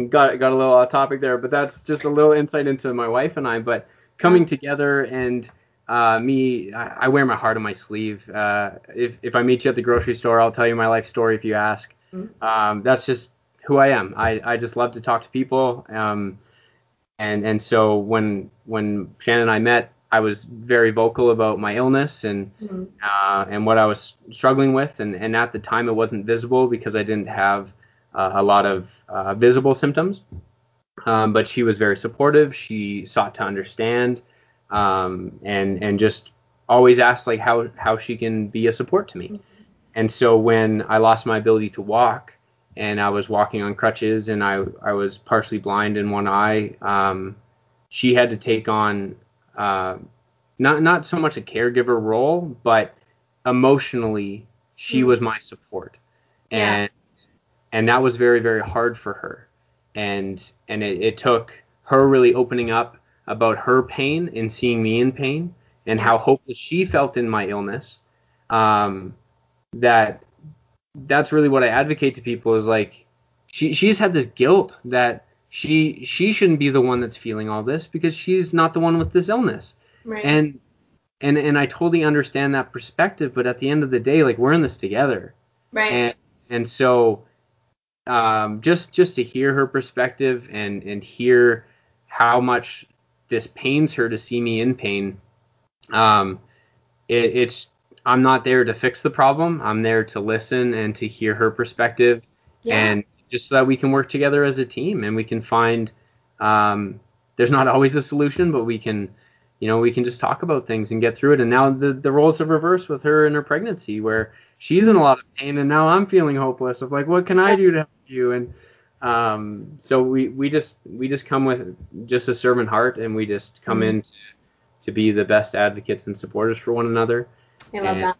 got got a little off topic there, but that's just a little insight into my wife and I. But coming together and uh, me, I, I, wear my heart on my sleeve. Uh, if if I meet you at the grocery store, I'll tell you my life story if you ask. Mm-hmm. Um, that's just who I am. I, I just love to talk to people. Um, and and so when when Shannon and I met, I was very vocal about my illness and mm-hmm. uh, and what I was struggling with, and and at the time it wasn't visible because I didn't have uh, a lot of uh, visible symptoms. Um, but she was very supportive. She sought to understand, um, and and just always asked like how how she can be a support to me. And so when I lost my ability to walk, and I was walking on crutches, and I I was partially blind in one eye, um, she had to take on uh, not not so much a caregiver role, but emotionally she mm-hmm. was my support, and yeah. and that was very very hard for her, and and it, it took her really opening up about her pain and seeing me in pain and how hopeless she felt in my illness. Um, that that's really what I advocate to people is like she she's had this guilt that she she shouldn't be the one that's feeling all this because she's not the one with this illness. Right. And and and I totally understand that perspective, but at the end of the day, like we're in this together. Right. And and so um, just just to hear her perspective and and hear how much this pains her to see me in pain. Um, it, it's I'm not there to fix the problem. I'm there to listen and to hear her perspective, yeah. and just so that we can work together as a team and we can find. Um, there's not always a solution, but we can, you know, we can just talk about things and get through it. And now the the roles have reversed with her in her pregnancy, where she's in a lot of pain, and now I'm feeling hopeless of like, what can I do to help you? And um, so we we just we just come with just a servant heart, and we just come mm-hmm. in to, to be the best advocates and supporters for one another. I love and that.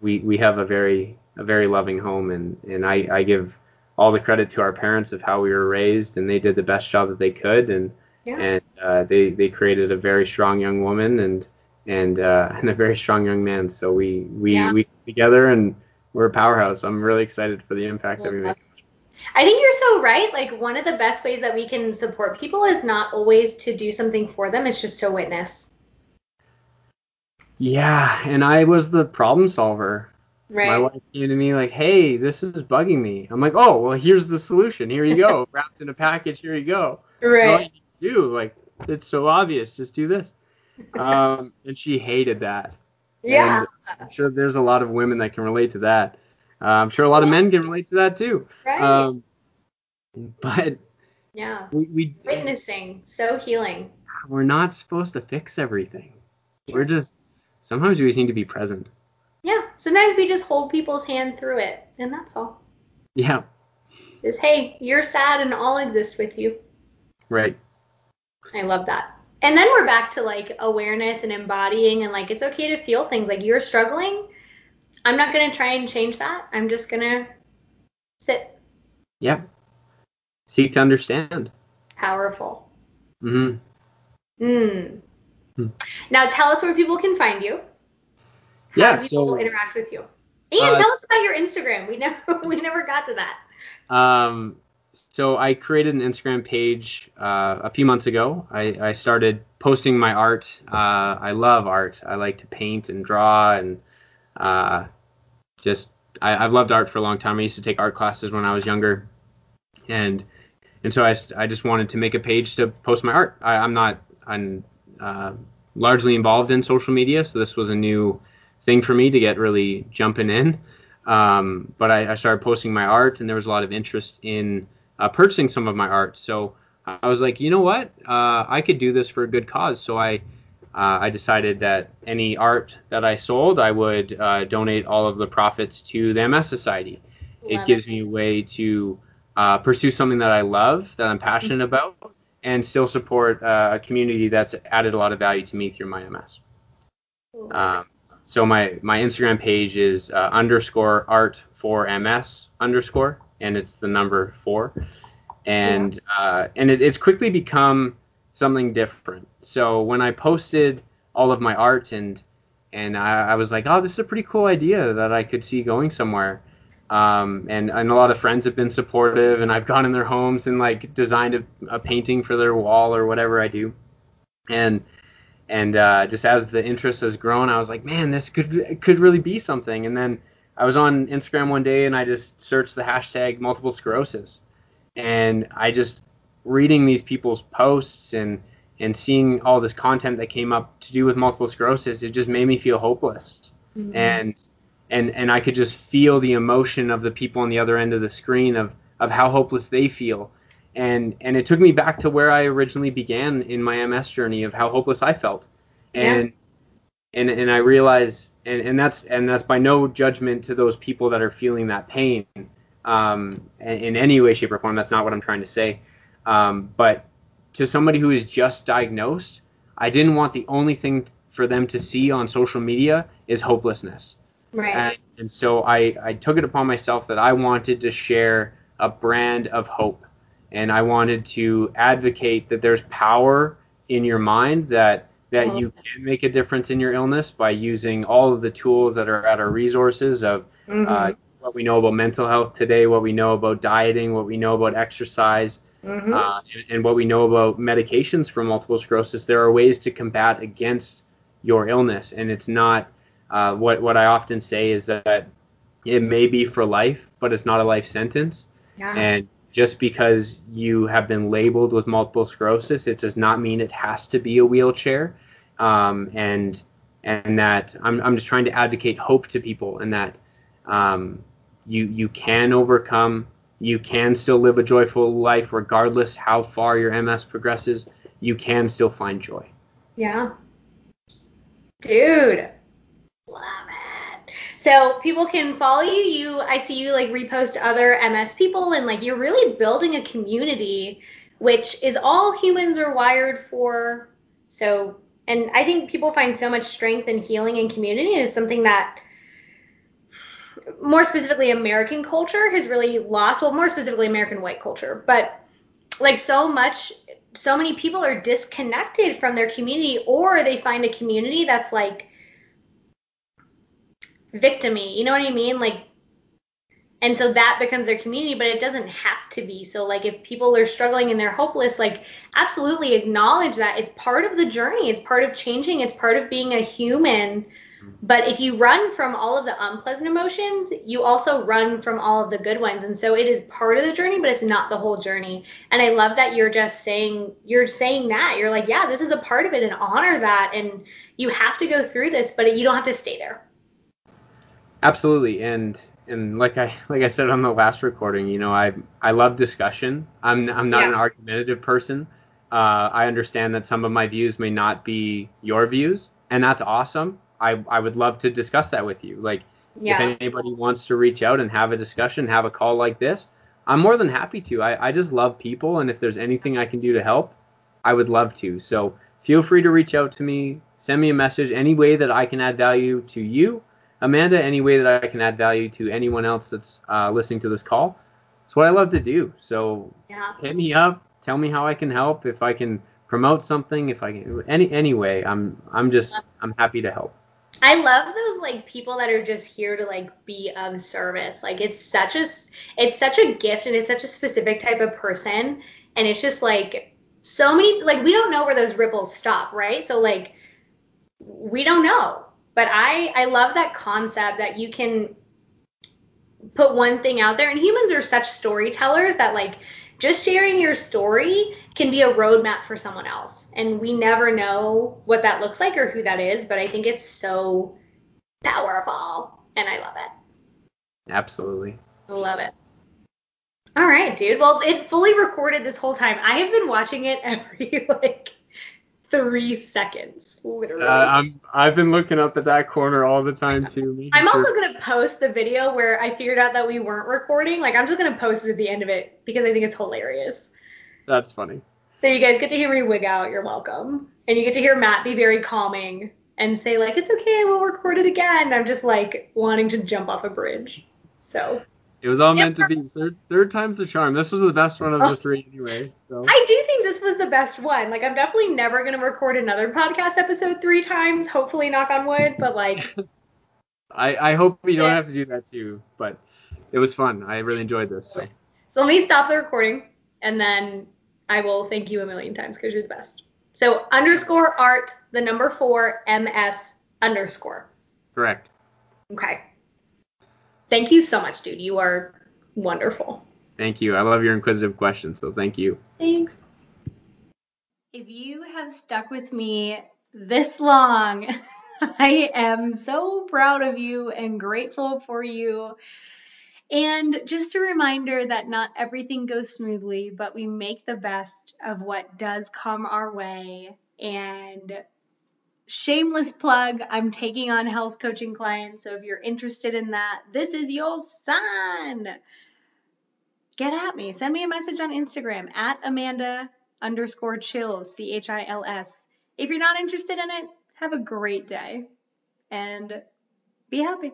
We we have a very a very loving home, and and I I give all the credit to our parents of how we were raised, and they did the best job that they could, and yeah. and uh, they they created a very strong young woman and and uh, (laughs) and a very strong young man. So we we yeah. we together and we're a powerhouse. I'm really excited for the impact that we make. I think you're so right. Like one of the best ways that we can support people is not always to do something for them. It's just to witness. Yeah, and I was the problem solver. Right. My wife came to me like, "Hey, this is bugging me." I'm like, "Oh, well, here's the solution. Here you go, (laughs) wrapped in a package. Here you go." Right. all you need to do. Like, it's so obvious. Just do this. Um, and she hated that. Yeah. And I'm sure there's a lot of women that can relate to that. Uh, I'm sure a lot of men can relate to that too. Right. Um, but yeah, we, we witnessing so healing. We're not supposed to fix everything. We're just sometimes we just need to be present. Yeah, sometimes we just hold people's hand through it, and that's all. Yeah. Is hey, you're sad and I'll exist with you. Right. I love that. And then we're back to like awareness and embodying and like it's okay to feel things like you're struggling. I'm not going to try and change that. I'm just going to sit. Yeah. Seek to understand. Powerful. Mhm. Mm. Mm. Now tell us where people can find you. How yeah, people so, interact with you? And uh, tell us about your Instagram. We (laughs) never we never got to that. Um so I created an Instagram page uh, a few months ago. I, I started posting my art. Uh, I love art. I like to paint and draw and uh, just I, have loved art for a long time. I used to take art classes when I was younger, and and so I, I just wanted to make a page to post my art. I, am not I'm uh, largely involved in social media, so this was a new thing for me to get really jumping in. Um, but I, I, started posting my art, and there was a lot of interest in uh, purchasing some of my art. So I was like, you know what, uh, I could do this for a good cause. So I uh, I decided that any art that I sold, I would uh, donate all of the profits to the MS Society. Love it gives it. me a way to uh, pursue something that I love, that I'm passionate mm-hmm. about, and still support uh, a community that's added a lot of value to me through my MS. Um, so my my Instagram page is uh, underscore art for MS underscore, and it's the number four, and yeah. Uh, and it, it's quickly become something different. So when I posted all of my art and and I, I, was like, oh, this is a pretty cool idea that I could see going somewhere. Um, and and a lot of friends have been supportive, and I've gone in their homes and like designed a, a painting for their wall or whatever I do. And and uh, just as the interest has grown, I was like, man, this could could really be something. And then I was on Instagram one day and I just searched the hashtag multiple sclerosis, and I just reading these people's posts and and seeing all this content that came up to do with multiple sclerosis, it just made me feel hopeless. Mm-hmm. And and and I could just feel the emotion of the people on the other end of the screen of of how hopeless they feel. And and it took me back to where I originally began in my MS journey of how hopeless I felt. And yeah. And and I realize and, and that's and that's by no judgment to those people that are feeling that pain um, in any way, shape, or form. That's not what I'm trying to say. Um, but to somebody who is just diagnosed, I didn't want the only thing for them to see on social media is hopelessness. Right. And, and so I, I took it upon myself that I wanted to share a brand of hope. And I wanted to advocate that there's power in your mind that that you can make a difference in your illness by using all of the tools that are at our resources of mm-hmm. uh, what we know about mental health today, what we know about dieting, what we know about exercise, mm-hmm. uh, and, and, what we know about medications for multiple sclerosis. There are ways to combat against your illness, and it's not uh, what what I often say is that it may be for life, but it's not a life sentence. Yeah. And just because you have been labeled with multiple sclerosis, it does not mean it has to be a wheelchair. Um, and and that I'm I'm just trying to advocate hope to people, and that um, you you can overcome. You can still live a joyful life regardless how far your MS progresses. You can still find joy. Yeah. Dude, it. So people can follow you. You, I see you like repost other MS people, and like you're really building a community, which is all humans are wired for. So, and I think people find so much strength and healing in community, and it's something that more specifically American culture has really lost. Well, more specifically American white culture, but like so much so many people are disconnected from their community or they find a community that's like victimy. You know what I mean? Like and so that becomes their community, but it doesn't have to be. So like if people are struggling and they're hopeless, like absolutely acknowledge that it's part of the journey. It's part of changing. It's part of being a human but if you run from all of the unpleasant emotions, you also run from all of the good ones. And so it is part of the journey, but it's not the whole journey. And I love that you're just saying you're saying that. You're like, yeah, this is a part of it and honor that and you have to go through this, but you don't have to stay there. Absolutely. And and like I like I said on the last recording, you know, I I love discussion. I'm I'm not yeah. an argumentative person. Uh, I understand that some of my views may not be your views, and that's awesome. I I would love to discuss that with you. Like yeah. if anybody wants to reach out and have a discussion, have a call like this, I'm more than happy to. I, I just love people and if there's anything I can do to help, I would love to. So feel free to reach out to me, send me a message any way that I can add value to you, Amanda, any way that I can add value to anyone else that's uh, listening to this call. It's what I love to do. So yeah. hit me up, tell me how I can help. If I can promote something, if I can any anyway, I'm I'm just I'm happy to help. I love those like people that are just here to like be of service. Like it's such a it's such a gift and it's such a specific type of person and it's just like so many like we don't know where those ripples stop, right? So like we don't know. But I I love that concept that you can put one thing out there and humans are such storytellers that like just sharing your story can be a roadmap for someone else. And we never know what that looks like or who that is, but I think it's so powerful and I love it. Absolutely. Love it. All right, dude. Well, it fully recorded this whole time. I have been watching it every (laughs) like three seconds, literally. Uh, I'm I've been looking up at that corner all the time too. I'm also gonna post the video where I figured out that we weren't recording. Like I'm just gonna post it at the end of it because I think it's hilarious. That's funny. So you guys get to hear me wig out. You're welcome, and you get to hear Matt be very calming and say like it's okay, we'll record it again. I'm just like wanting to jump off a bridge. So it was all meant to be. Third, third time's the charm. This was the best one of the oh. three anyway. So. I do think this was the best one. Like I'm definitely never gonna record another podcast episode three times. Hopefully, knock on wood. But like. (laughs) I I hope you don't have to do that too. But it was fun. I really enjoyed this. So. So let me stop the recording, and then I will thank you a million times because you're the best. So underscore art, the number four, MS underscore. Correct. Okay. Thank you so much, dude. You are wonderful. Thank you. I love your inquisitive questions, so thank you. Thanks. If you have stuck with me this long, (laughs) I am so proud of you and grateful for you. And just a reminder that not everything goes smoothly, but we make the best of what does come our way. And shameless plug, I'm taking on health coaching clients. So if you're interested in that, this is your sign. Get at me. Send me a message on Instagram at Amanda underscore chils, C H I L S. If you're not interested in it, have a great day and be happy.